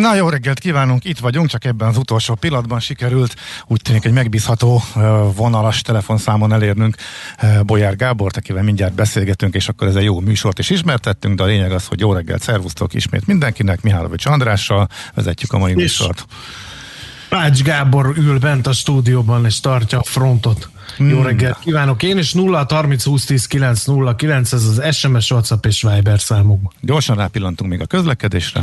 Na jó reggelt kívánunk, itt vagyunk, csak ebben az utolsó pillanatban sikerült úgy tűnik egy megbízható vonalas telefonszámon elérnünk Bolyár Gábort, akivel mindjárt beszélgetünk, és akkor ez egy jó műsort is ismertettünk, de a lényeg az, hogy jó reggelt, szervusztok ismét mindenkinek, Mihálovics Andrással vezetjük a mai és műsort. Pács Gábor ül bent a stúdióban, és tartja a frontot. Hmm. Jó reggelt kívánok én, és 0 30 20 10 9 0 9, ez az SMS, WhatsApp és Viber számunk. Gyorsan rápillantunk még a közlekedésre.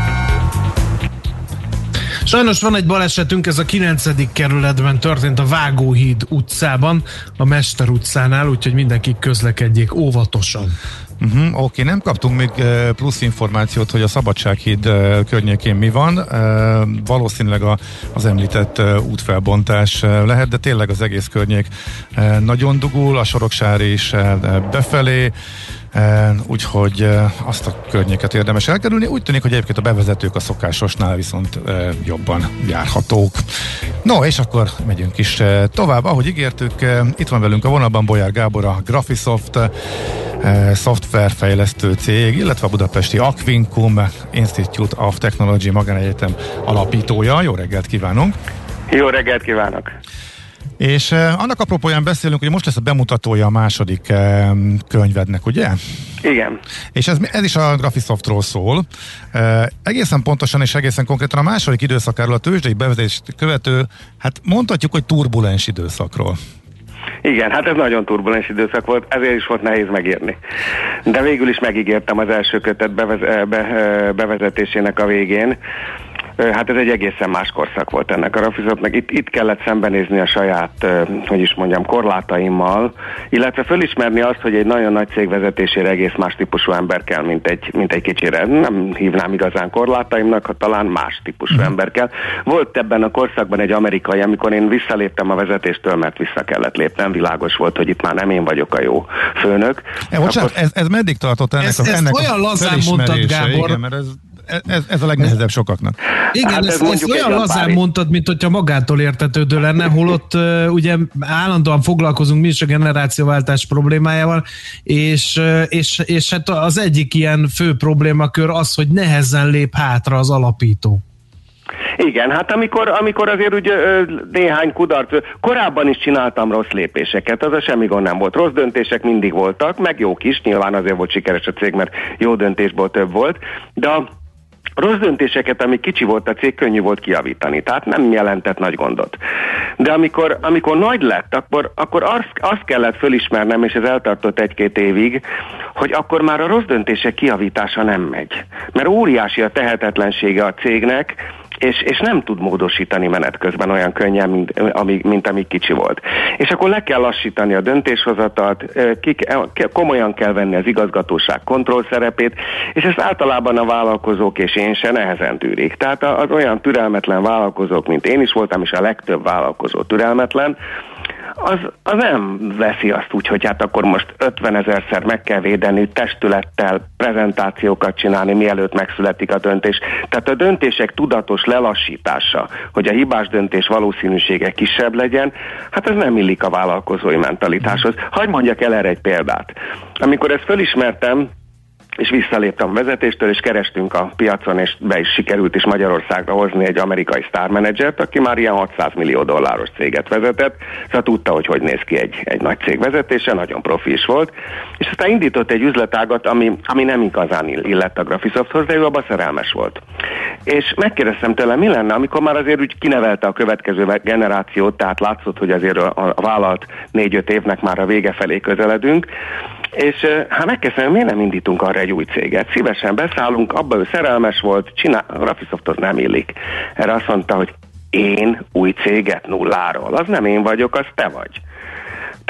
Sajnos van egy balesetünk, ez a 9. kerületben történt a Vágóhíd utcában, a Mester utcánál, úgyhogy mindenki közlekedjék óvatosan. Uh-huh, Oké, nem kaptunk még plusz információt, hogy a Szabadsághíd környékén mi van. Valószínűleg a, az említett útfelbontás lehet, de tényleg az egész környék nagyon dugul, a Soroksár is befelé, úgyhogy azt a környéket érdemes elkerülni. Úgy tűnik, hogy egyébként a bevezetők a szokásosnál viszont jobban járhatók. No, és akkor megyünk is tovább. Ahogy ígértük, itt van velünk a vonalban Bolyár Gábor, a Graphisoft szoftverfejlesztő cég, illetve a budapesti Aquincum Institute of Technology magánegyetem alapítója. Jó reggelt kívánunk! Jó reggelt kívánok! És uh, annak apropóján beszélünk, hogy most lesz a bemutatója a második uh, könyvednek, ugye? Igen. És ez, ez is a Graphisoftról szól. Uh, egészen pontosan és egészen konkrétan a második időszakáról, a tőzsdei bevezetést követő, hát mondhatjuk, hogy turbulens időszakról. Igen, hát ez nagyon turbulens időszak volt, ezért is volt nehéz megírni. De végül is megígértem az első kötet bevez- be- bevezetésének a végén, Hát ez egy egészen más korszak volt ennek a rafizotnak. Itt, itt kellett szembenézni a saját, hogy is mondjam, korlátaimmal, illetve fölismerni azt, hogy egy nagyon nagy cég vezetésére egész más típusú ember kell, mint egy, mint egy kicsire. Nem hívnám igazán korlátaimnak, ha talán más típusú mm. ember kell. Volt ebben a korszakban egy amerikai, amikor én visszaléptem a vezetéstől, mert vissza kellett lépnem, világos volt, hogy itt már nem én vagyok a jó főnök. E, bocsánat, Akkor... ez, ez meddig tartott ennek, ez, a, ennek olyan lazán mondtad, Gábor. Igen, mert ez ez, ez a legnehezebb sokaknak. Igen, hát ezt, ez ezt olyan lazán pári. mondtad, mint hogyha magától értetődő lenne, holott uh, ugye állandóan foglalkozunk mi is a generációváltás problémájával, és, uh, és, és hát az egyik ilyen fő problémakör az, hogy nehezen lép hátra az alapító. Igen, hát amikor, amikor azért ugye néhány kudarc, korábban is csináltam rossz lépéseket, az a semmi gond nem volt. Rossz döntések mindig voltak, meg jók is, nyilván azért volt sikeres a cég, mert jó döntésból több volt, de a Rossz döntéseket, ami kicsi volt a cég, könnyű volt kiavítani, tehát nem jelentett nagy gondot. De amikor, amikor nagy lett, akkor, akkor azt, azt kellett fölismernem, és ez eltartott egy-két évig, hogy akkor már a rossz döntések kiavítása nem megy. Mert óriási a tehetetlensége a cégnek, és, és nem tud módosítani menet közben olyan könnyen, mint, amíg, mint amíg kicsi volt. És akkor le kell lassítani a döntéshozatat, ki, komolyan kell venni az igazgatóság kontroll szerepét, és ezt általában a vállalkozók és én se nehezen tűrik. Tehát az olyan türelmetlen vállalkozók, mint én is voltam, és a legtöbb vállalkozó türelmetlen, az, az nem veszi azt úgy, hogy hát akkor most 50 ezerszer meg kell védeni testülettel, prezentációkat csinálni, mielőtt megszületik a döntés. Tehát a döntések tudatos lelassítása, hogy a hibás döntés valószínűsége kisebb legyen, hát ez nem illik a vállalkozói mentalitáshoz. Hagy mondjak el erre egy példát. Amikor ezt fölismertem, és visszaléptem a vezetéstől, és kerestünk a piacon, és be is sikerült is Magyarországra hozni egy amerikai sztármenedzsert, aki már ilyen 600 millió dolláros céget vezetett, szóval tudta, hogy hogy néz ki egy, egy nagy cég vezetése, nagyon profi is volt, és aztán indított egy üzletágat, ami, ami nem igazán illett a Graphisofthoz, de ő abban szerelmes volt. És megkérdeztem tőle, mi lenne, amikor már azért úgy kinevelte a következő generációt, tehát látszott, hogy azért a, a vállalt négy-öt évnek már a vége felé közeledünk, és hát megkezdtem, miért nem indítunk arra egy új céget? Szívesen beszállunk, abba ő szerelmes volt, csinál, a Graphisofthoz nem illik. Erre azt mondta, hogy én új céget nulláról. Az nem én vagyok, az te vagy.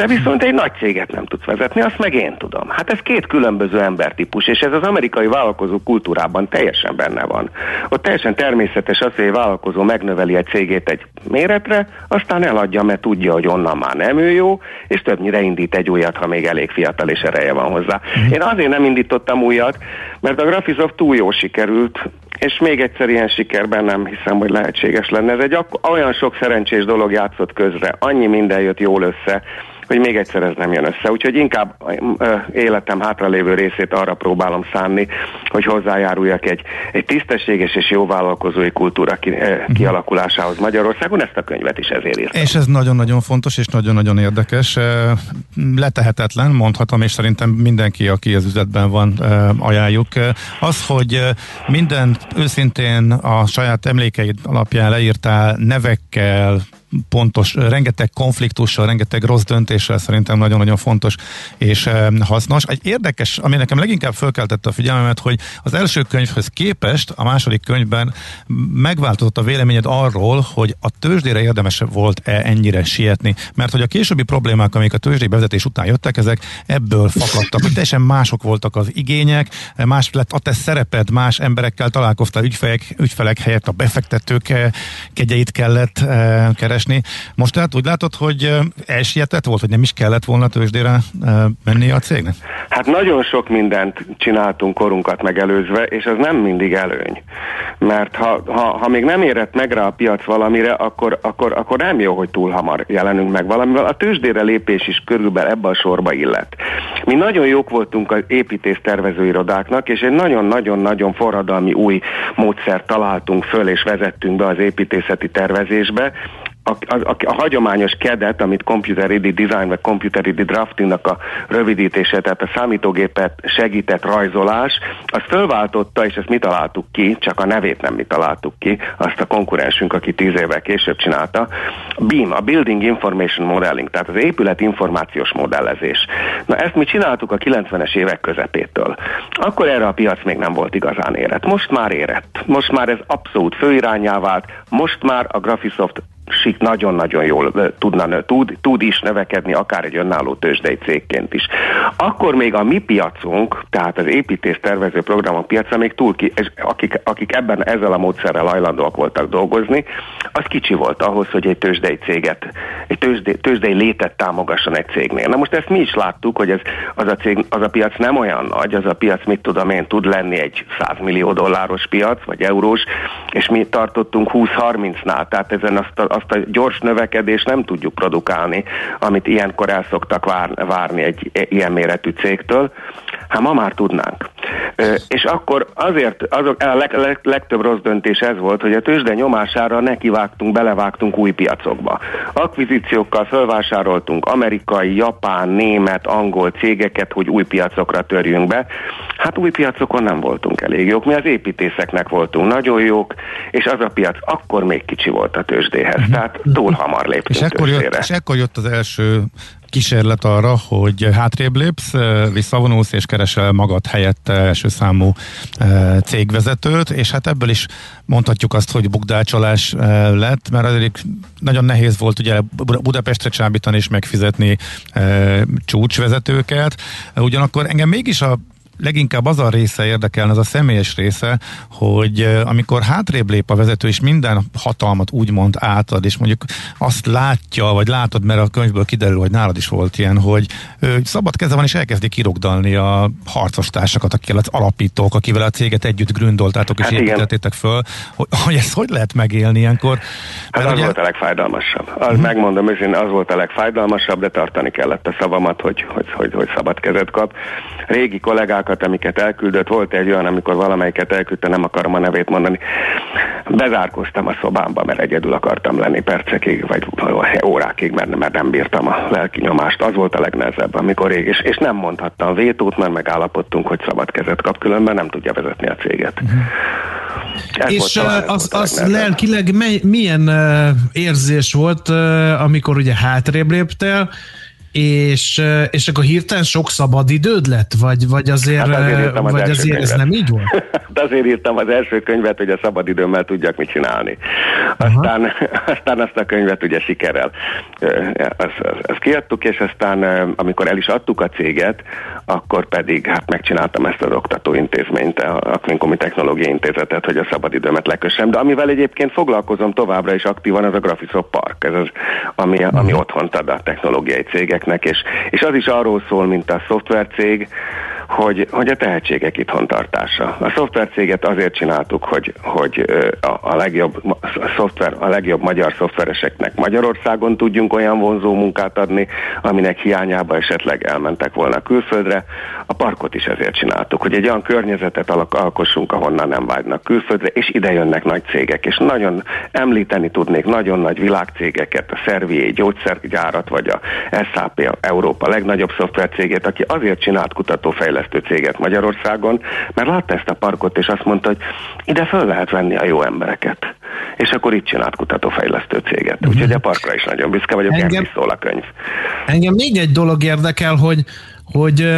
Te viszont egy nagy céget nem tudsz vezetni, azt meg én tudom. Hát ez két különböző embertípus, és ez az amerikai vállalkozó kultúrában teljesen benne van. Ott teljesen természetes az, hogy egy vállalkozó megnöveli egy cégét egy méretre, aztán eladja, mert tudja, hogy onnan már nem ő jó, és többnyire indít egy újat, ha még elég fiatal és ereje van hozzá. Mhm. Én azért nem indítottam újat, mert a Graphisoft túl jó sikerült, és még egyszer ilyen sikerben nem hiszem, hogy lehetséges lenne. Ez egy olyan sok szerencsés dolog játszott közre, annyi minden jött jól össze, hogy még egyszer ez nem jön össze. Úgyhogy inkább életem hátralévő részét arra próbálom szánni, hogy hozzájáruljak egy, egy tisztességes és jó vállalkozói kultúra ki, mhm. kialakulásához Magyarországon. Ezt a könyvet is ezért írtam. És ez nagyon-nagyon fontos és nagyon-nagyon érdekes. Letehetetlen, mondhatom, és szerintem mindenki, aki az üzletben van, ajánljuk. Az, hogy minden őszintén a saját emlékeid alapján leírtál nevekkel, pontos, rengeteg konfliktussal, rengeteg rossz döntéssel szerintem nagyon-nagyon fontos és hasznos. Egy érdekes, ami nekem leginkább fölkeltette a figyelmemet, hogy az első könyvhöz képest a második könyvben megváltozott a véleményed arról, hogy a tőzsdére érdemes volt-e ennyire sietni, mert hogy a későbbi problémák, amik a tőzsdei bevezetés után jöttek, ezek ebből fakadtak, hogy teljesen mások voltak az igények, más lett a te szereped, más emberekkel találkoztál, ügyfelek, ügyfelek helyett a befektetők eh, kegyeit kellett eh, keresni, keresni. Most tehát úgy látod, hogy elsietett volt, hogy nem is kellett volna tőzsdére menni a cégnek? Hát nagyon sok mindent csináltunk korunkat megelőzve, és ez nem mindig előny. Mert ha, ha, ha még nem érett meg rá a piac valamire, akkor, akkor, akkor nem jó, hogy túl hamar jelenünk meg valamivel. A tőzsdére lépés is körülbelül ebbe a sorba illet. Mi nagyon jók voltunk az építész tervezőirodáknak, és egy nagyon-nagyon-nagyon forradalmi új módszert találtunk föl, és vezettünk be az építészeti tervezésbe, a, a, a hagyományos kedet, amit Computer Ready Design vagy Computer Ready Draftingnak a rövidítése, tehát a számítógépet segített rajzolás, az fölváltotta, és ezt mi találtuk ki, csak a nevét nem mi találtuk ki, azt a konkurensünk, aki tíz évvel később csinálta, BIM, a Building Information Modeling, tehát az épület információs modellezés. Na ezt mi csináltuk a 90-es évek közepétől. Akkor erre a piac még nem volt igazán érett. Most már érett. Most már ez abszolút főirányá vált. Most már a Graphisoft Sik nagyon-nagyon jól tudna, tud, tud is növekedni, akár egy önálló tőzsdei cégként is. Akkor még a mi piacunk, tehát az építés tervező programok piaca még túl ki, és akik, akik ebben ezzel a módszerrel hajlandóak voltak dolgozni, az kicsi volt ahhoz, hogy egy tőzsdei céget, egy tőzsdei, tőzsdei létet támogasson egy cégnél. Na most ezt mi is láttuk, hogy ez, az, a cég, az a piac nem olyan nagy, az a piac, mit tudom én, tud lenni egy 100 millió dolláros piac, vagy eurós, és mi tartottunk 20-30-nál, tehát ezen azt a, azt a gyors növekedést nem tudjuk produkálni, amit ilyenkor el szoktak vár, várni egy ilyen méretű cégtől. Hát ma már tudnánk. És akkor azért azok, a leg, leg, legtöbb rossz döntés ez volt, hogy a tőzsde nyomására nekivágtunk, belevágtunk új piacokba. Akvizíciókkal felvásároltunk amerikai, japán, német, angol cégeket, hogy új piacokra törjünk be. Hát új piacokon nem voltunk elég jók. Mi az építészeknek voltunk nagyon jók, és az a piac akkor még kicsi volt a tőzsdéhez. Uh-huh. Tehát túl hamar léptünk és ekkor, jött, és ekkor jött az első kísérlet arra, hogy hátrébb lépsz, visszavonulsz és keresel magad helyett első számú cégvezetőt, és hát ebből is mondhatjuk azt, hogy bukdácsolás lett, mert azért nagyon nehéz volt ugye Budapestre csábítani és megfizetni csúcsvezetőket, ugyanakkor engem mégis a leginkább az a része érdekelne, az a személyes része, hogy amikor hátrébb lép a vezető, és minden hatalmat úgymond átad, és mondjuk azt látja, vagy látod, mert a könyvből kiderül, hogy nálad is volt ilyen, hogy szabad keze van, és elkezdi kirogdalni a harcostársakat, akikkel az alapítók, akivel a céget együtt gründoltátok és hát építettétek föl, hogy, hogy ezt hogy lehet megélni ilyenkor? Hát az ugye... volt a legfájdalmasabb. Az hmm. megmondom, hogy az volt a legfájdalmasabb, de tartani kellett a szavamat, hogy, hogy, hogy, hogy szabad kezet kap. Régi kollégák dolgokat, amiket elküldött. Volt egy olyan, amikor valamelyiket elküldte, nem akarom a nevét mondani. Bezárkoztam a szobámba, mert egyedül akartam lenni percekig, vagy órákig, mert, mert nem bírtam a lelki nyomást. Az volt a legnehezebb, amikor rég, és, és nem mondhattam vétót, mert megállapodtunk, hogy szabad kezet kap, különben nem tudja vezetni a céget. Uh-huh. és talán, az, az lelkileg mely, milyen uh, érzés volt, uh, amikor ugye hátrébb léptél, és, és akkor hirtelen sok szabad időd lett? Vagy, vagy azért, hát azért, az vagy azért ez nem így volt? De azért írtam az első könyvet, hogy a szabad időmmel tudjak mit csinálni. Aztán, aztán azt a könyvet ugye sikerrel ezt, ezt kiadtuk, és aztán amikor el is adtuk a céget, akkor pedig hát megcsináltam ezt az oktatóintézményt, a Klinkomi Technológiai Intézetet, hogy a szabadidőmet lekössem. De amivel egyébként foglalkozom továbbra is aktívan, az a Graphisoft Park, ez az, ami, ami otthont ad a technológiai cégeknek, és, és az is arról szól, mint a szoftvercég, hogy, hogy a tehetségek itthon tartása. A szoftvercéget azért csináltuk, hogy, hogy a, a legjobb a szoftver, a legjobb magyar szoftvereseknek Magyarországon tudjunk olyan vonzó munkát adni, aminek hiányába esetleg elmentek volna külföldre. A parkot is ezért csináltuk, hogy egy olyan környezetet alkossunk, ahonnan nem vágynak külföldre, és ide jönnek nagy cégek, és nagyon említeni tudnék nagyon nagy világcégeket, a Servier gyógyszergyárat, vagy a SAP, a Európa legnagyobb szoftvercégét, aki azért csinált kutatófejlesztést, fejlesztő céget Magyarországon, mert látta ezt a parkot, és azt mondta, hogy ide föl lehet venni a jó embereket. És akkor itt csinált kutatófejlesztő céget. Uh-huh. Úgyhogy a parkra is nagyon büszke vagyok, engem, szól a könyv. Engem még egy dolog érdekel, hogy, hogy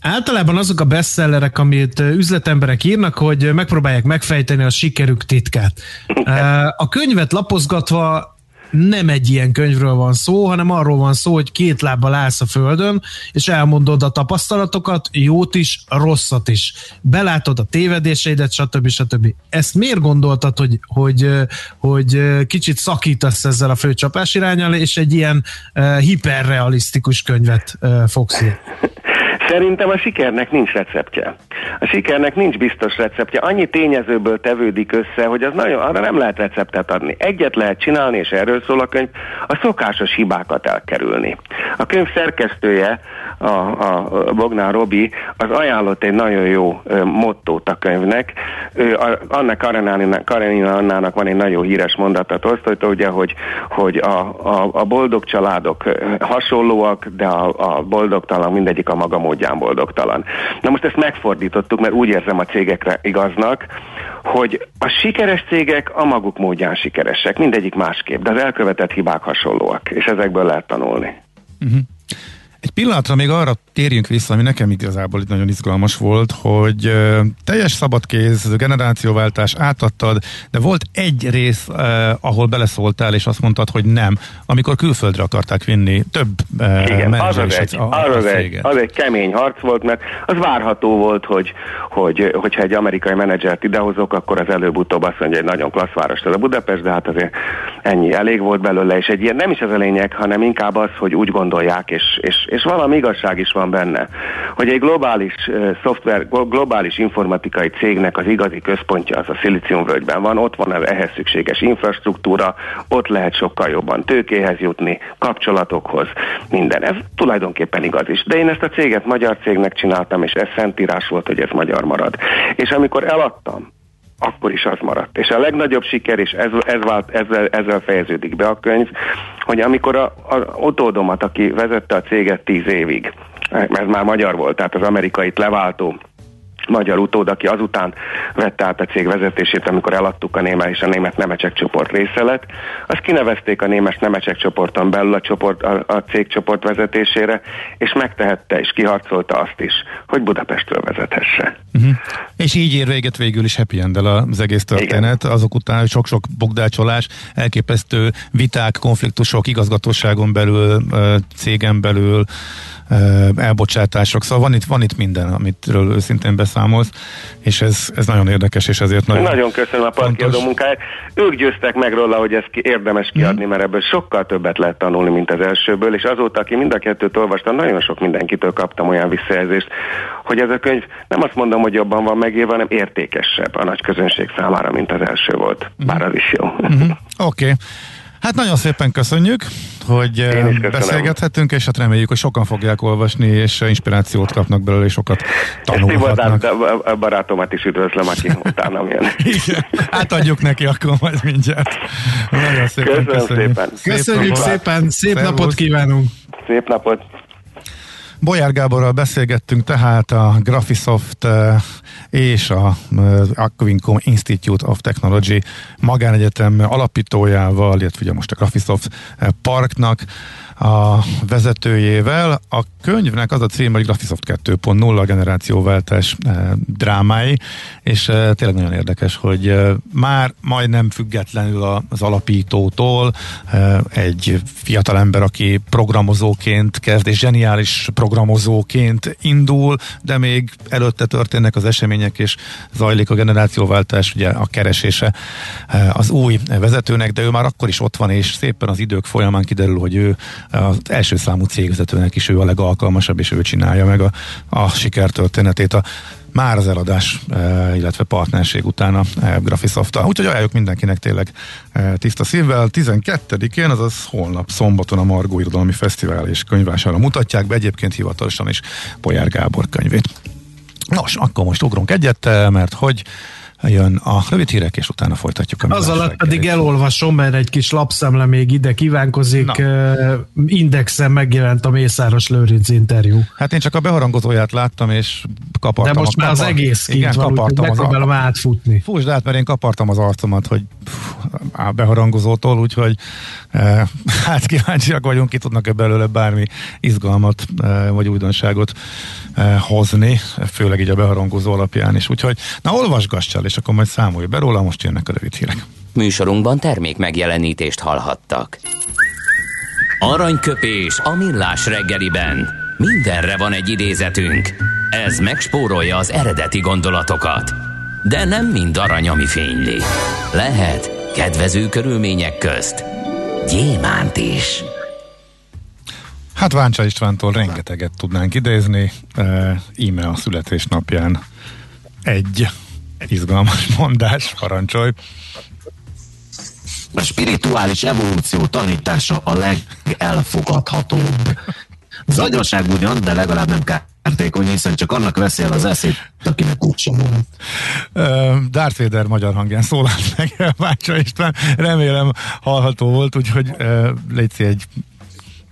Általában azok a bestsellerek, amit üzletemberek írnak, hogy megpróbálják megfejteni a sikerük titkát. A könyvet lapozgatva nem egy ilyen könyvről van szó, hanem arról van szó, hogy két lábbal állsz a földön, és elmondod a tapasztalatokat, jót is, rosszat is. Belátod a tévedéseidet, stb. stb. Ezt miért gondoltad, hogy, hogy, hogy kicsit szakítasz ezzel a főcsapás irányal, és egy ilyen hiperrealisztikus könyvet fogsz írni? Szerintem a sikernek nincs receptje. A sikernek nincs biztos receptje. Annyi tényezőből tevődik össze, hogy az nagyon, arra nem lehet receptet adni. Egyet lehet csinálni, és erről szól a könyv, a szokásos hibákat elkerülni. A könyv szerkesztője, a, a Bognár Robi, az ajánlott egy nagyon jó mottót a könyvnek. Ő, a, annak Karenina Annának van egy nagyon híres mondata Tolsztojtól, ugye, hogy, hogy a, a, a boldog családok hasonlóak, de a, a boldogtalan mindegyik a maga módja módján boldogtalan. Na most ezt megfordítottuk, mert úgy érzem a cégekre igaznak, hogy a sikeres cégek a maguk módján sikeresek, mindegyik másképp, de az elkövetett hibák hasonlóak, és ezekből lehet tanulni. Uh-huh. Egy pillanatra még arra térjünk vissza, ami nekem igazából itt nagyon izgalmas volt, hogy uh, teljes szabadkéz, generációváltás átadtad, de volt egy rész, uh, ahol beleszóltál, és azt mondtad, hogy nem, amikor külföldre akarták vinni több uh, Igen, az az, egy, a, az, az, egy, az egy kemény harc volt, mert az várható volt, hogy, hogy hogyha egy amerikai menedzsert idehozok, akkor az előbb-utóbb azt mondja, hogy nagyon klassz város ez a Budapest, de hát azért ennyi elég volt belőle, és egy ilyen nem is az a lényeg, hanem inkább az, hogy úgy gondolják, és, és, és valami igazság is van benne, hogy egy globális szoftver, globális informatikai cégnek az igazi központja az a Szilíciumvölgyben van, ott van az ehhez szükséges infrastruktúra, ott lehet sokkal jobban tőkéhez jutni, kapcsolatokhoz, minden. Ez tulajdonképpen igaz is. De én ezt a céget magyar cégnek csináltam, és ez szentírás volt, hogy ez magyar marad. És amikor eladtam, akkor is az maradt. És a legnagyobb siker, és ez, ez vált, ezzel, ezzel fejeződik be a könyv, hogy amikor a, a utódomat, aki vezette a céget tíz évig, mert már magyar volt, tehát az amerikait leváltó magyar utód, aki azután vette át a cég vezetését, amikor eladtuk a német és a német nemecsek csoport része lett. Azt kinevezték a német nemecsek csoporton belül a, csoport, a, a cég csoport vezetésére, és megtehette és kiharcolta azt is, hogy Budapestről vezethesse. Uh-huh. És így ér véget végül is happy end az egész történet. Igen. Azok után sok-sok bogdácsolás, elképesztő viták, konfliktusok igazgatóságon belül, cégen belül, elbocsátások, szóval van itt, van itt minden, amitről őszintén beszámolsz, és ez, ez nagyon érdekes, és ezért nagyon Nagyon köszönöm a parkiadó munkáját. Ők győztek meg róla, hogy ezt érdemes kiadni, mm. mert ebből sokkal többet lehet tanulni, mint az elsőből, és azóta, aki mind a kettőt olvasta, nagyon sok mindenkitől kaptam olyan visszajelzést, hogy ez a könyv nem azt mondom, hogy jobban van megírva, hanem értékesebb a nagy közönség számára, mint az első volt. Bár az is jó. Mm-hmm. Oké. Okay. Hát nagyon szépen köszönjük, hogy beszélgethetünk, és hát reméljük, hogy sokan fogják olvasni, és inspirációt kapnak belőle, és sokat tanulhatnak. a barátomat is üdvözlöm, aki utána jön. Igen, átadjuk neki akkor majd mindjárt. Nagyon szépen Köszönöm köszönjük. szépen. Köszönjük szépen, szép napot kívánunk. Szép napot. Bolyár Gáborral beszélgettünk tehát a Graphisoft és a Aquincom Institute of Technology magánegyetem alapítójával, illetve ugye most a Graphisoft Parknak a vezetőjével. A könyvnek az a cím, hogy Graphisoft 2.0 generációváltás e, drámái, és e, tényleg nagyon érdekes, hogy e, már majdnem függetlenül az alapítótól e, egy fiatal ember, aki programozóként kezd, és zseniális programozóként indul, de még előtte történnek az események, és zajlik a generációváltás, ugye a keresése e, az új vezetőnek, de ő már akkor is ott van, és szépen az idők folyamán kiderül, hogy ő az első számú cégvezetőnek is ő a legalkalmasabb, és ő csinálja meg a, a sikertörténetét a már az eladás, e, illetve partnerség után a e, Graphisoft-tal. Úgyhogy ajánljuk mindenkinek tényleg e, tiszta szívvel. 12-én, azaz holnap szombaton a Margó Irodalmi Fesztivál és könyvására mutatják be, egyébként hivatalosan is Polyár Gábor könyvét. Nos, akkor most ugrunk egyet, mert hogy jön a rövid hírek, és utána folytatjuk. Az alatt pedig elolvasom, mert egy kis lapszemle még ide kívánkozik. Na. Indexen megjelent a Mészáros Lőrinc interjú. Hát én csak a beharangozóját láttam, és kapartam. De most a, már az egész kint igen, van, kapartam az megpróbálom átfutni. Fúsd át, mert én kapartam az arcomat, hogy a beharangozótól, úgyhogy hát kíváncsiak vagyunk, ki tudnak-e belőle bármi izgalmat eh, vagy újdonságot eh, hozni, főleg így a beharangozó alapján is. Úgyhogy na olvasgass el, és akkor majd számolj be róla, most jönnek a rövid hírek. Műsorunkban termék megjelenítést hallhattak. Aranyköpés a millás reggeliben. Mindenre van egy idézetünk. Ez megspórolja az eredeti gondolatokat. De nem mind arany, ami fényli. Lehet kedvező körülmények közt gyémánt is. Hát Váncsa Istvántól rengeteget tudnánk idézni, íme a születésnapján egy izgalmas mondás, parancsolj. A spirituális evolúció tanítása a legelfogadhatóbb. Zagyaság ugyan, de legalább nem kártékony, hiszen csak annak veszi el az eszét, akinek úgysem van. Darth Vader magyar hangján szólalt meg Vácsa István. Remélem hallható volt, úgyhogy légy egy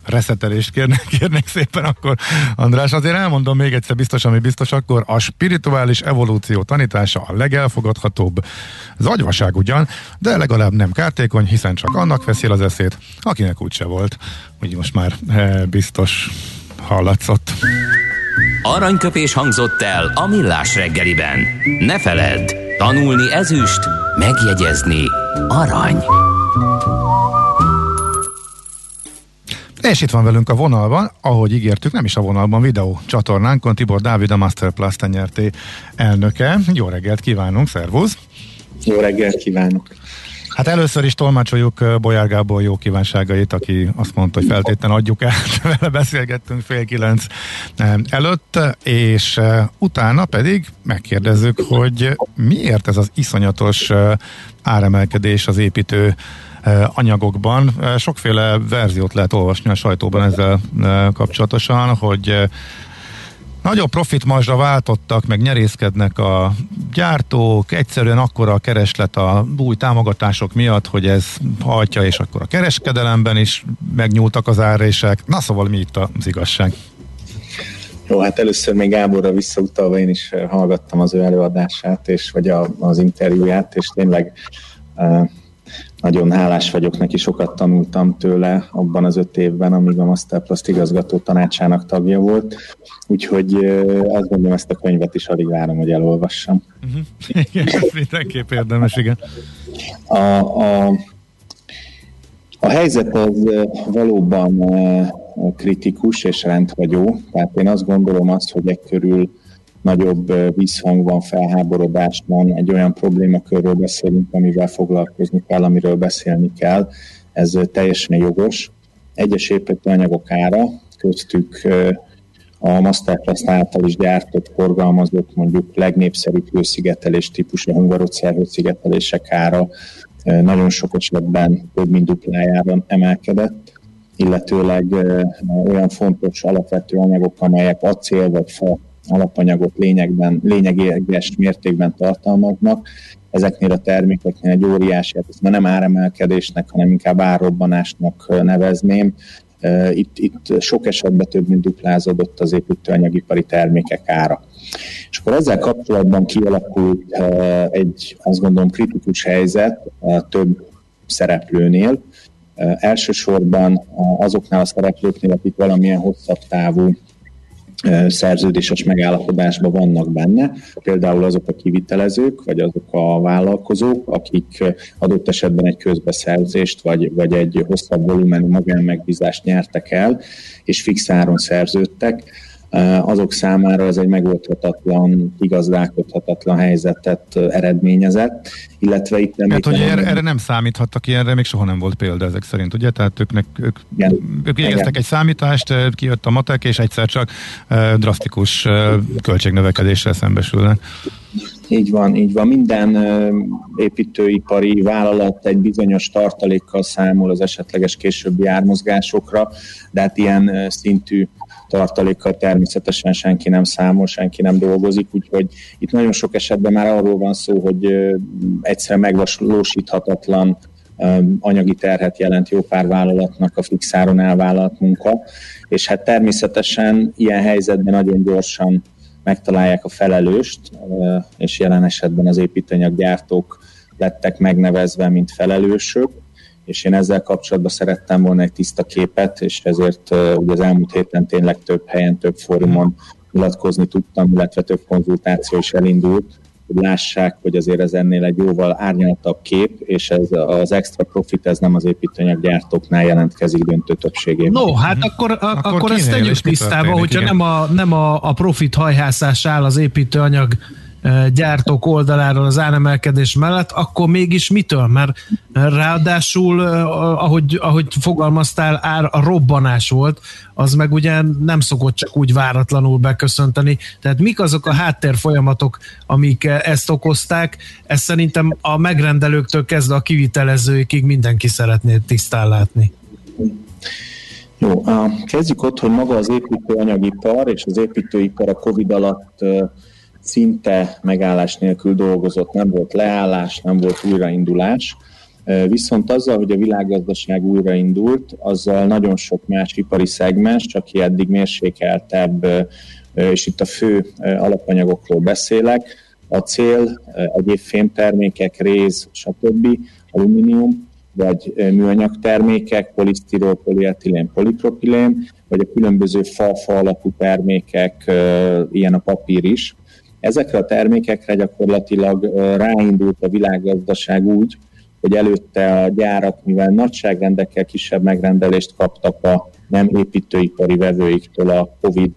reszetelést kérnék, kérnék szépen akkor, András. Azért elmondom még egyszer biztos, ami biztos, akkor a spirituális evolúció tanítása a legelfogadhatóbb. Zagyvaság ugyan, de legalább nem kártékony, hiszen csak annak veszi az eszét, akinek úgyse volt. Úgy most már e, biztos hallatszott. Aranyköpés hangzott el a millás reggeliben. Ne feledd, tanulni ezüst, megjegyezni arany. És itt van velünk a vonalban, ahogy ígértük, nem is a vonalban, videó csatornánkon, Tibor Dávid, a Masterplus tenyerté elnöke. Jó reggelt kívánunk, szervusz! Jó reggelt kívánok! Hát először is tolmácsoljuk Bolyár Gábor jó kívánságait, aki azt mondta, hogy feltétlenül adjuk el, vele beszélgettünk fél kilenc előtt, és utána pedig megkérdezzük, hogy miért ez az iszonyatos áremelkedés az építő anyagokban. Sokféle verziót lehet olvasni a sajtóban ezzel kapcsolatosan, hogy nagyobb profit marzsra váltottak, meg nyerészkednek a gyártók, egyszerűen akkora a kereslet a új támogatások miatt, hogy ez hajtja, és akkor a kereskedelemben is megnyúltak az árések. Na szóval mi itt az igazság? Jó, hát először még Gáborra visszautalva én is hallgattam az ő előadását, és vagy a, az interjúját, és tényleg nagyon hálás vagyok neki, sokat tanultam tőle abban az öt évben, amíg a Masterplast igazgató tanácsának tagja volt, úgyhogy azt gondolom ezt a könyvet is alig várom, hogy elolvassam. Uh-huh. Igen, mindenképp érdemes, igen. A, a, a helyzet az valóban kritikus és rendhagyó, tehát én azt gondolom azt, hogy egy körül nagyobb vízhang van, felháborodás van, egy olyan problémakörről beszélünk, amivel foglalkozni kell, amiről beszélni kell. Ez teljesen jogos. Egyes építőanyagok ára, köztük a Masterclass által is gyártott, forgalmazott, mondjuk legnépszerűbb hőszigetelés típusú hungarocell hőszigetelések ára nagyon sok esetben több mint duplájában emelkedett, illetőleg olyan fontos alapvető anyagok, amelyek acél vagy fa alapanyagot lényegben, lényeges mértékben tartalmaznak. Ezeknél a termékeknél egy óriási, hát ezt nem áremelkedésnek, hanem inkább árrobbanásnak nevezném. Itt, itt sok esetben több mint duplázódott az építőanyagipari termékek ára. És akkor ezzel kapcsolatban kialakult egy, azt gondolom, kritikus helyzet több szereplőnél. Elsősorban azoknál a szereplőknél, akik valamilyen hosszabb távú szerződéses megállapodásban vannak benne, például azok a kivitelezők, vagy azok a vállalkozók, akik adott esetben egy közbeszerzést, vagy, vagy egy hosszabb volumenű magánmegbízást nyertek el, és fix áron szerződtek, azok számára ez egy megoldhatatlan, igazdálkodhatatlan helyzetet eredményezett, illetve itt nem... Hát, hogy erre, erre nem számíthattak ilyenre, még soha nem volt példa ezek szerint, ugye? Tehát őknek, ők, ők végeztek egy számítást, kijött a matek, és egyszer csak drasztikus költségnövekedéssel szembesülnek. Így van, így van. Minden építőipari vállalat egy bizonyos tartalékkal számol az esetleges későbbi ármozgásokra, de hát ilyen szintű tartalékkal természetesen senki nem számol, senki nem dolgozik, úgyhogy itt nagyon sok esetben már arról van szó, hogy egyszerűen megvalósíthatatlan anyagi terhet jelent jó pár vállalatnak a fixáron elvállalt munka, és hát természetesen ilyen helyzetben nagyon gyorsan megtalálják a felelőst, és jelen esetben az építőanyaggyártók lettek megnevezve, mint felelősök, és én ezzel kapcsolatban szerettem volna egy tiszta képet, és ezért ugye az elmúlt héten tényleg több helyen, több fórumon nyilatkozni tudtam, illetve több konzultáció is elindult, hogy lássák, hogy azért ez ennél egy jóval árnyaltabb kép, és ez az extra profit ez nem az építőanyaggyártóknál jelentkezik döntő többségében. No, hát akkor, a, akkor, akkor ezt tegyük tisztába, hogyha nem, a, nem a, a profit hajhászás áll az építőanyag gyártók oldaláról az áremelkedés mellett, akkor mégis mitől? Mert ráadásul, ahogy, ahogy fogalmaztál, ár a robbanás volt, az meg ugye nem szokott csak úgy váratlanul beköszönteni. Tehát mik azok a háttér folyamatok, amik ezt okozták? Ezt szerintem a megrendelőktől kezdve a kivitelezőikig mindenki szeretné tisztán látni. Jó, kezdjük ott, hogy maga az építőanyagipar és az építőipar a Covid alatt szinte megállás nélkül dolgozott, nem volt leállás, nem volt újraindulás. Viszont azzal, hogy a világgazdaság újraindult, azzal nagyon sok más ipari szegmens, csak eddig mérsékeltebb, és itt a fő alapanyagokról beszélek, a cél, egyéb fémtermékek, réz, stb., alumínium, vagy műanyag termékek, polisztirol, polietilén, polipropilén, vagy a különböző fa-fa alapú termékek, ilyen a papír is. Ezekre a termékekre gyakorlatilag ráindult a világgazdaság úgy, hogy előtte a gyárak, mivel nagyságrendekkel kisebb megrendelést kaptak a nem építőipari vevőiktől a COVID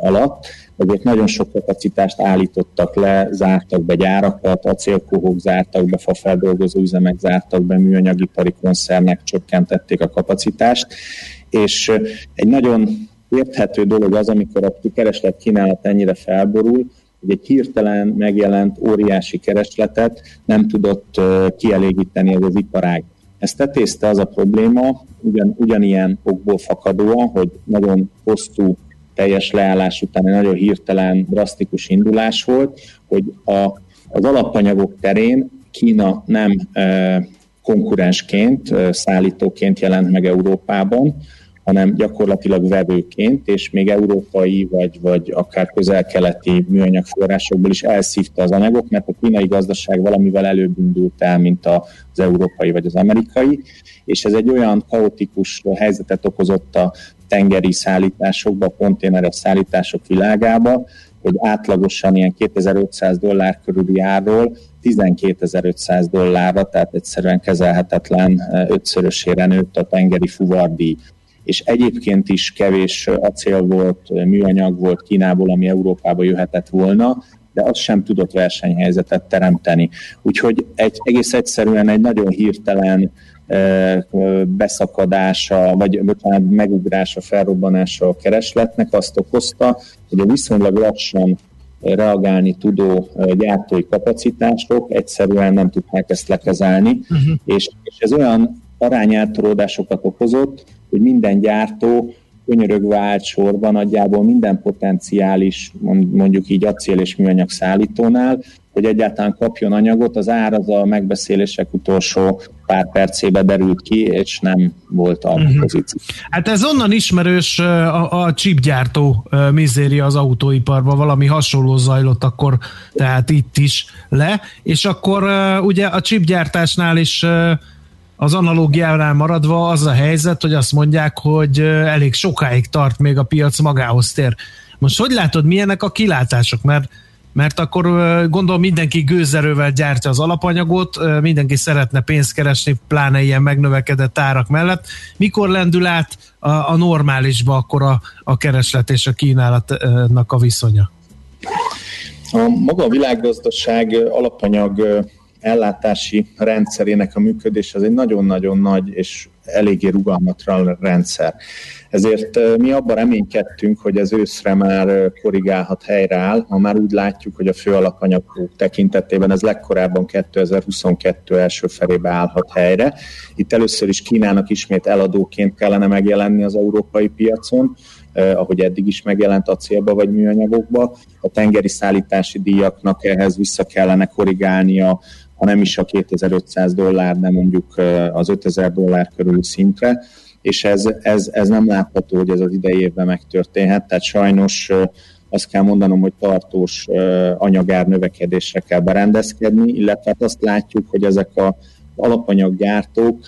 alatt, ezért nagyon sok kapacitást állítottak le, zártak be gyárakat, acélkohók zártak be, fafeldolgozó üzemek zártak be, műanyagipari koncernek csökkentették a kapacitást, és egy nagyon érthető dolog az, amikor a kereslet kínálat ennyire felborul, hogy egy hirtelen megjelent óriási keresletet nem tudott kielégíteni ez az iparág. Ezt tetézte az a probléma, ugyan, ugyanilyen okból fakadóan, hogy nagyon hosszú teljes leállás után egy nagyon hirtelen, drasztikus indulás volt, hogy a, az alapanyagok terén Kína nem e, konkurensként, e, szállítóként jelent meg Európában, hanem gyakorlatilag vevőként, és még európai vagy, vagy akár közel-keleti műanyag forrásokból is elszívta az anyagok, mert a kínai gazdaság valamivel előbb indult el, mint az európai vagy az amerikai, és ez egy olyan kaotikus helyzetet okozott a tengeri szállításokba, a konténeres szállítások világába, hogy átlagosan ilyen 2500 dollár körüli árról 12.500 dollárra, tehát egyszerűen kezelhetetlen ötszörösére nőtt a tengeri fuvardíj és egyébként is kevés acél volt, műanyag volt Kínából, ami Európába jöhetett volna, de az sem tudott versenyhelyzetet teremteni. Úgyhogy egy, egész egyszerűen egy nagyon hirtelen beszakadása, vagy bocsánat, megugrása, felrobbanása a keresletnek azt okozta, hogy a viszonylag lassan reagálni tudó gyártói kapacitások egyszerűen nem tudták ezt lekezelni, uh-huh. és, és ez olyan arányáltalódásokat okozott, hogy minden gyártó könyörögve állt sorban nagyjából minden potenciális, mondjuk így acél és műanyag szállítónál, hogy egyáltalán kapjon anyagot, az ár az a megbeszélések utolsó pár percébe derült ki, és nem volt a uh-huh. pozíció. Hát ez onnan ismerős a, a chipgyártó mizéria az autóiparban, valami hasonló zajlott akkor, tehát itt is le, és akkor ugye a chipgyártásnál is az analógiánál maradva az a helyzet, hogy azt mondják, hogy elég sokáig tart még a piac magához tér. Most hogy látod, milyenek a kilátások? Mert mert akkor gondolom mindenki gőzerővel gyártja az alapanyagot, mindenki szeretne pénzt keresni, pláne ilyen megnövekedett árak mellett. Mikor lendül át a, a normálisba akkor a, a kereslet és a kínálatnak a viszonya? A maga a világgazdaság alapanyag ellátási rendszerének a működés az egy nagyon-nagyon nagy és eléggé rugalmatlan rendszer. Ezért mi abban reménykedtünk, hogy ez őszre már korrigálhat, helyreáll, ha már úgy látjuk, hogy a fő alapanyagok tekintetében ez legkorábban 2022 első felébe állhat helyre. Itt először is Kínának ismét eladóként kellene megjelenni az európai piacon, ahogy eddig is megjelent acélba vagy műanyagokba. A tengeri szállítási díjaknak ehhez vissza kellene korrigálnia ha nem is a 2500 dollár, de mondjuk az 5000 dollár körül szintre, és ez, ez, ez nem látható, hogy ez az idei évben megtörténhet, tehát sajnos azt kell mondanom, hogy tartós anyagár növekedésre kell berendezkedni, illetve hát azt látjuk, hogy ezek az alapanyaggyártók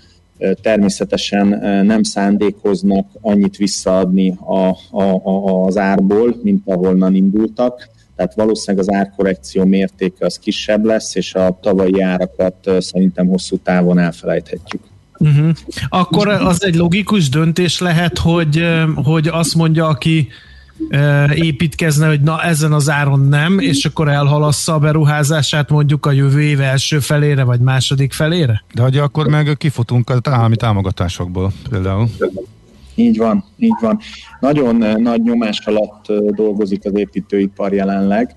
természetesen nem szándékoznak annyit visszaadni a, a, a, az árból, mint ahonnan indultak, tehát valószínűleg az árkorrekció mértéke az kisebb lesz, és a tavalyi árakat szerintem hosszú távon elfelejthetjük. Uh-huh. Akkor az egy logikus döntés lehet, hogy, hogy azt mondja, aki építkezne, hogy na ezen az áron nem, és akkor elhalassza a beruházását mondjuk a jövő év első felére, vagy második felére? De hogy akkor meg kifutunk a állami támogatásokból például. Így van, így van. Nagyon eh, nagy nyomás alatt eh, dolgozik az építőipar jelenleg.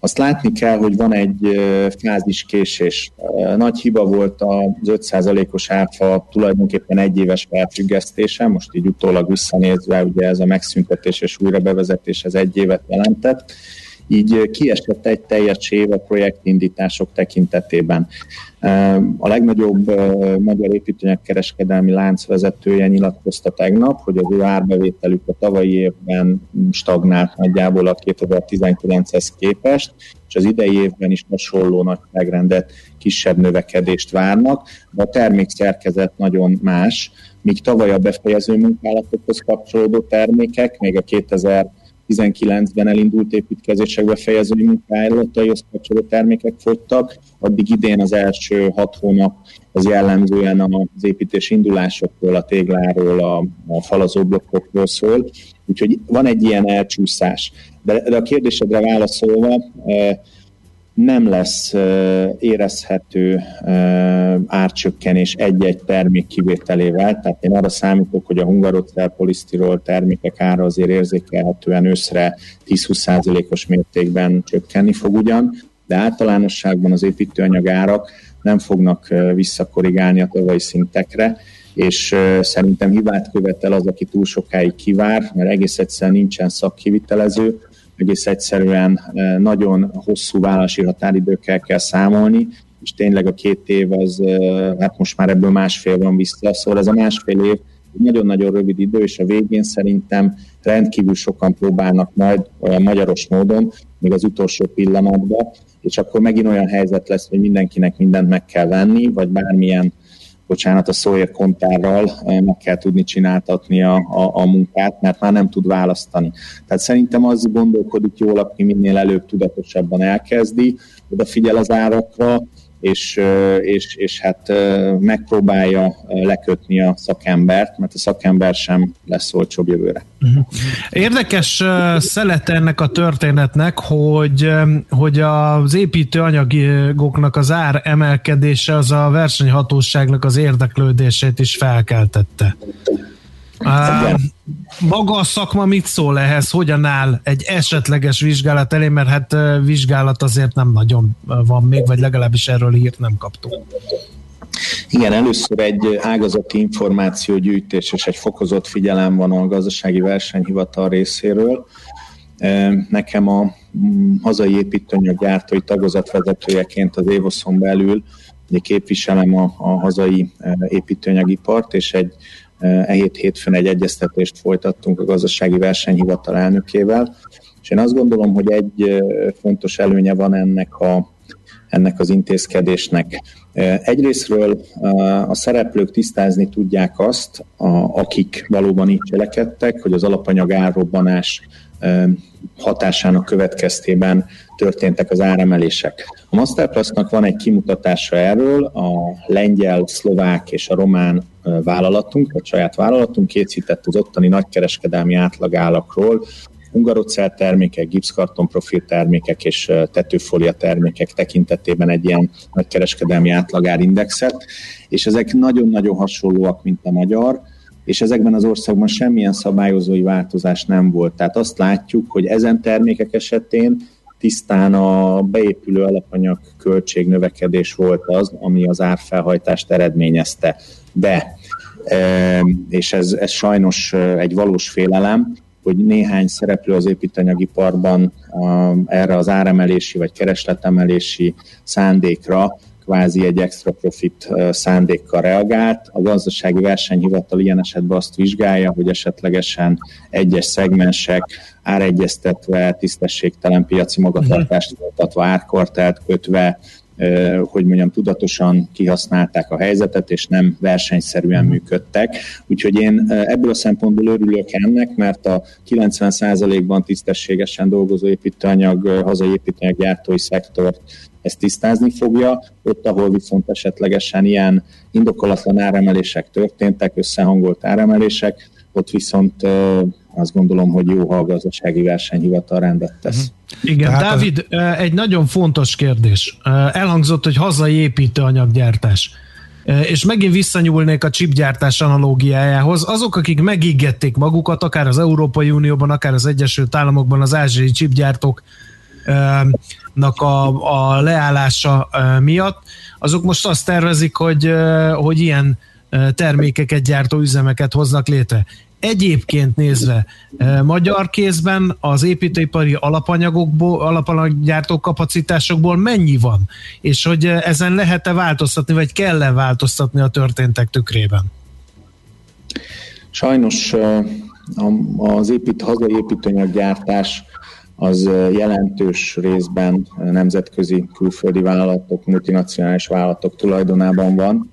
Azt látni kell, hogy van egy eh, fáziskésés. Nagy hiba volt az 5%-os áfa tulajdonképpen egy éves felfüggesztése, most így utólag visszanézve, ugye ez a megszüntetés és újrabevezetés ez egy évet jelentett így kiesett egy teljes év a projektindítások tekintetében. A legnagyobb magyar építőanyag kereskedelmi lánc vezetője nyilatkozta tegnap, hogy az ő árbevételük a tavalyi évben stagnált nagyjából a 2019-hez képest, és az idei évben is hasonló nagy megrendet kisebb növekedést várnak, de a termékszerkezet nagyon más, míg tavaly a befejező munkálatokhoz kapcsolódó termékek, még a 2000 19-ben elindult építkezések befejező munkálataihoz kapcsoló termékek fogytak, addig idén az első hat hónap az jellemzően az építés indulásokról, a tégláról, a, a falazóblokkokról szól, úgyhogy van egy ilyen elcsúszás. De, de a kérdésedre válaszolva, eh, nem lesz érezhető árcsökkenés egy-egy termék kivételével, tehát én arra számítok, hogy a hungarocell polisztirol termékek ára azért érzékelhetően őszre 10-20%-os mértékben csökkenni fog ugyan, de általánosságban az építőanyag árak nem fognak visszakorrigálni a tavalyi szintekre, és szerintem hibát követel az, aki túl sokáig kivár, mert egész egyszerűen nincsen szakkivitelező, egész egyszerűen eh, nagyon hosszú vállalási határidőkkel kell számolni, és tényleg a két év az, eh, hát most már ebből másfél van vissza, szóval ez a másfél év nagyon-nagyon rövid idő, és a végén szerintem rendkívül sokan próbálnak majd olyan magyaros módon, még az utolsó pillanatban, és akkor megint olyan helyzet lesz, hogy mindenkinek mindent meg kell venni, vagy bármilyen bocsánat, a Sawyer kontárral eh, meg kell tudni csináltatni a, a, a munkát, mert már nem tud választani. Tehát szerintem az gondolkodik jól, aki minél előbb tudatosabban elkezdi, odafigyel az árakra, és, és, és hát megpróbálja lekötni a szakembert, mert a szakember sem lesz olcsóbb jövőre. Mhm. Érdekes szelet ennek a történetnek, hogy, hogy az építőanyagoknak az ár emelkedése az a versenyhatóságnak az érdeklődését is felkeltette. Uh, maga a szakma mit szól ehhez? Hogyan áll egy esetleges vizsgálat elé? Mert hát vizsgálat azért nem nagyon van még, vagy legalábbis erről hírt nem kaptunk. Igen, először egy ágazati információgyűjtés és egy fokozott figyelem van a gazdasági versenyhivatal részéről. Nekem a mm, hazai építőanyaggyártói tagozatvezetőjeként az Évoszon belül ugye képviselem a, a hazai építőanyagipart, és egy e hét hétfőn egy egyeztetést folytattunk a gazdasági versenyhivatal elnökével, és én azt gondolom, hogy egy fontos előnye van ennek a ennek az intézkedésnek. Egyrésztről a szereplők tisztázni tudják azt, akik valóban így cselekedtek, hogy az alapanyag árrobbanás hatásának következtében történtek az áremelések. A Masterplastnak van egy kimutatása erről, a lengyel, szlovák és a román vállalatunk, vagy saját vállalatunk készített az ottani nagykereskedelmi átlagállakról hungarocell termékek, gipszkarton profil termékek és tetőfolia termékek tekintetében egy ilyen nagy kereskedelmi átlagárindexet, és ezek nagyon-nagyon hasonlóak, mint a magyar, és ezekben az országban semmilyen szabályozói változás nem volt. Tehát azt látjuk, hogy ezen termékek esetén tisztán a beépülő alapanyag költségnövekedés volt az, ami az árfelhajtást eredményezte. De, és ez, ez sajnos egy valós félelem, hogy néhány szereplő az építőanyagiparban erre az áremelési vagy keresletemelési szándékra kvázi egy extra profit szándékkal reagált. A gazdasági versenyhivatal ilyen esetben azt vizsgálja, hogy esetlegesen egyes szegmensek áregyeztetve, tisztességtelen piaci magatartást folytatva, árkartelt kötve, hogy mondjam, tudatosan kihasználták a helyzetet, és nem versenyszerűen működtek. Úgyhogy én ebből a szempontból örülök ennek, mert a 90%-ban tisztességesen dolgozó építőanyag, hazai építőanyag gyártói szektort ezt tisztázni fogja, ott, ahol viszont esetlegesen ilyen indokolatlan áremelések történtek, összehangolt áremelések, ott viszont azt gondolom, hogy jó, ha a gazdasági versenyhivatal rendet tesz. Uh-huh. Igen, Tehát Dávid, az... egy nagyon fontos kérdés. Elhangzott, hogy hazai építőanyaggyártás. És megint visszanyúlnék a chipgyártás analógiájához. Azok, akik megíggették magukat, akár az Európai Unióban, akár az Egyesült Államokban az ázsiai chipgyártók a, a leállása miatt, azok most azt tervezik, hogy, hogy ilyen termékeket gyártó üzemeket hoznak létre. Egyébként nézve, magyar kézben az építőipari alapanyagokból, alapanyaggyártó kapacitásokból mennyi van? És hogy ezen lehet-e változtatni, vagy kell-e változtatni a történtek tükrében? Sajnos az épít, hazai építőanyaggyártás az jelentős részben nemzetközi külföldi vállalatok, multinacionális vállalatok tulajdonában van,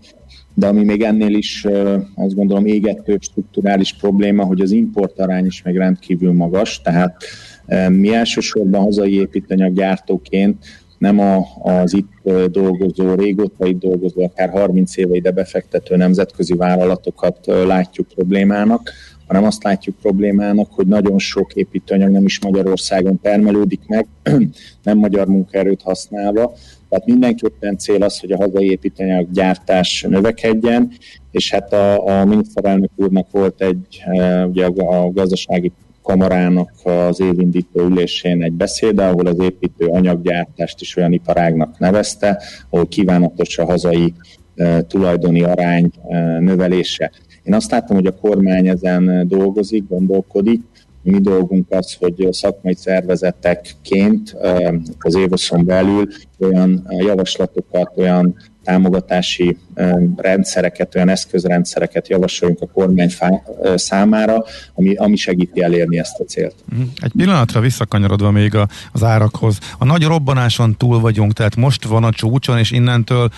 de ami még ennél is azt gondolom égetőbb strukturális probléma, hogy az importarány is még rendkívül magas, tehát mi elsősorban hazai építőanyaggyártóként nem a, az itt dolgozó, régóta itt dolgozó, akár 30 éve ide befektető nemzetközi vállalatokat látjuk problémának, hanem azt látjuk problémának, hogy nagyon sok építőanyag nem is Magyarországon termelődik meg, nem magyar munkaerőt használva, tehát mindenképpen cél az, hogy a hazai építőanyag gyártás növekedjen, és hát a, a miniszterelnök úrnak volt egy, e, ugye a gazdasági kamarának az évindító ülésén egy beszéde, ahol az építő anyaggyártást is olyan iparágnak nevezte, ahol kívánatos a hazai e, tulajdoni arány e, növelése. Én azt látom, hogy a kormány ezen dolgozik, gondolkodik. Mi dolgunk az, hogy szakmai szervezetekként az évoszon belül olyan javaslatokat, olyan támogatási rendszereket, olyan eszközrendszereket javasoljunk a kormány számára, ami, ami segíti elérni ezt a célt. Mhm. Egy pillanatra visszakanyarodva még a, az árakhoz. A nagy robbanáson túl vagyunk, tehát most van a csúcson, és innentől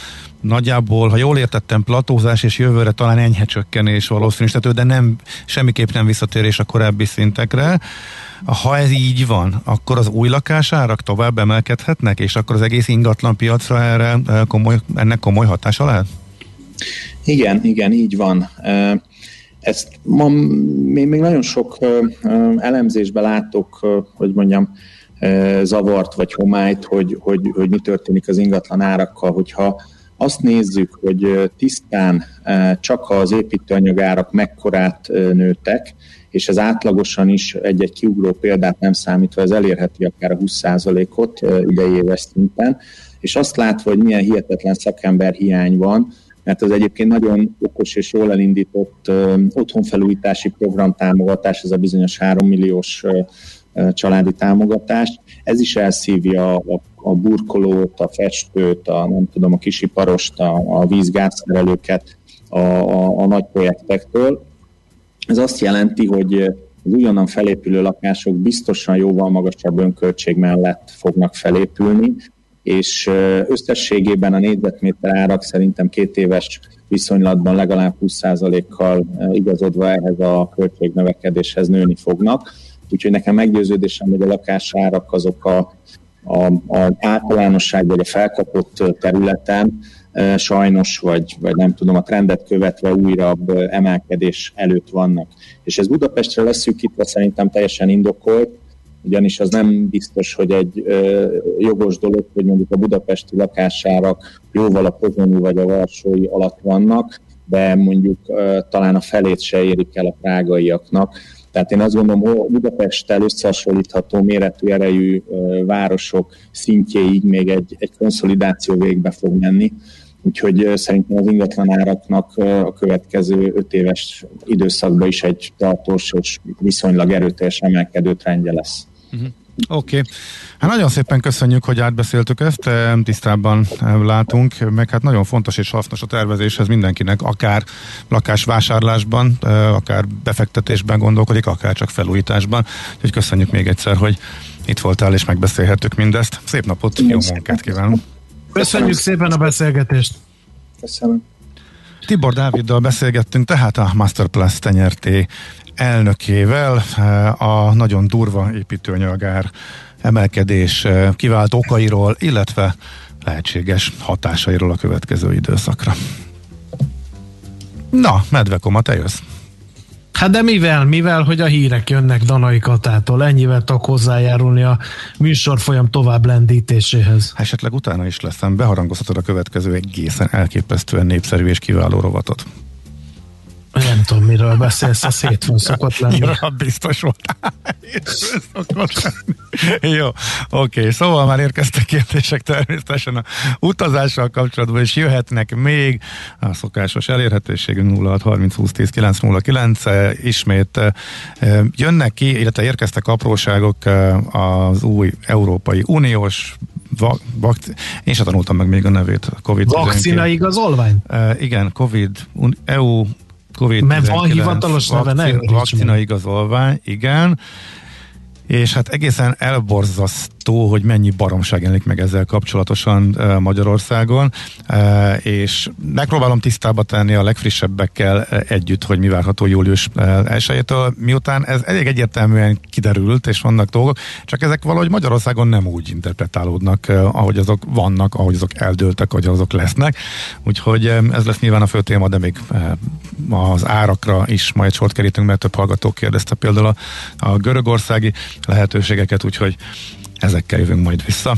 nagyjából, ha jól értettem, platózás és jövőre talán enyhe csökkenés valószínűsíthető, de nem, semmiképp nem visszatérés a korábbi szintekre. Ha ez így van, akkor az új lakásárak tovább emelkedhetnek, és akkor az egész ingatlan piacra erre eh, komoly, ennek komoly hatása lehet? Igen, igen, így van. Eh, ezt ma még, még nagyon sok eh, elemzésben látok, hogy mondjam, zavart vagy homályt, hogy, hogy, hogy mi történik az ingatlan árakkal, hogyha azt nézzük, hogy tisztán csak az építőanyagárak mekkorát nőtek, és ez átlagosan is egy-egy kiugró példát nem számítva, ez elérheti akár a 20%-ot idei éves szinten, és azt látva, hogy milyen hihetetlen szakember hiány van, mert az egyébként nagyon okos és jól elindított otthonfelújítási program támogatás, ez a bizonyos 3 milliós családi támogatás. Ez is elszívja a, a burkolót, a festőt, a nem tudom, a kisiparost, a, a vízgázszerelőket a, a, a nagy projektektől. Ez azt jelenti, hogy az újonnan felépülő lakások biztosan jóval magasabb önköltség mellett fognak felépülni, és összességében a négyzetméter árak szerintem két éves viszonylatban legalább 20%-kal igazodva ehhez a költségnövekedéshez nőni fognak. Úgyhogy nekem meggyőződésem, hogy a lakásárak azok a, a, a általánosság vagy a felkapott területen sajnos, vagy, vagy nem tudom, a trendet követve újabb emelkedés előtt vannak. És ez Budapestre leszűkítve szerintem teljesen indokolt, ugyanis az nem biztos, hogy egy ö, jogos dolog, hogy mondjuk a budapesti lakásárak jóval a pozsonyi vagy a varsói alatt vannak, de mondjuk ö, talán a felét se érik el a prágaiaknak. Tehát én azt gondolom, hogy Budapesttel összehasonlítható méretű erejű városok szintjéig még egy, egy konszolidáció végbe fog menni. Úgyhogy szerintem az ingatlan áraknak a következő öt éves időszakban is egy tartós és viszonylag erőteljes emelkedő trendje lesz. Uh-huh. Oké. Okay. Hát nagyon szépen köszönjük, hogy átbeszéltük ezt, tisztában látunk, meg hát nagyon fontos és hasznos a tervezéshez mindenkinek, akár lakásvásárlásban, akár befektetésben gondolkodik, akár csak felújításban. Úgyhogy köszönjük még egyszer, hogy itt voltál és megbeszélhettük mindezt. Szép napot, jó munkát kívánunk! Köszönjük szépen a beszélgetést! Köszönöm! Tibor Dáviddal beszélgettünk, tehát a Masterplus tenyerté elnökével a nagyon durva építőanyagár emelkedés kivált okairól, illetve lehetséges hatásairól a következő időszakra. Na, Medvekoma, te jössz. Hát de mivel? Mivel, hogy a hírek jönnek Danai Katától, ennyivel tudok hozzájárulni a műsorfolyam tovább lendítéséhez. Esetleg utána is leszem, beharangozhatod a következő egészen elképesztően népszerű és kiváló rovatot. Tudom, miről beszélsz, a szétfön szokott lenni. Ja, biztos volt. Jó, oké, okay. szóval már érkeztek kérdések természetesen a utazással kapcsolatban, és jöhetnek még a szokásos elérhetőségünk 0630 20 10 909, ismét eh, jönnek ki, illetve érkeztek apróságok eh, az új Európai Uniós va, vakc- én sem tanultam meg még a nevét. COVID Vakcina igazolvány? Uh, igen, COVID, EU COVID-19 Mert van hivatalos neve, vakcina, vakcina igazolvány, igen, és hát egészen elborzasztó, hogy mennyi baromság jelenik meg ezzel kapcsolatosan Magyarországon, és megpróbálom tisztába tenni a legfrissebbekkel együtt, hogy mi várható július uh, 1 miután ez elég egyértelműen kiderült, és vannak dolgok, csak ezek valahogy Magyarországon nem úgy interpretálódnak, ahogy azok vannak, ahogy azok eldőltek, ahogy azok lesznek, úgyhogy ez lesz nyilván a fő téma, de még az árakra is majd sort kerítünk, mert több hallgató kérdezte például a görögországi lehetőségeket, úgyhogy ezekkel jövünk majd vissza.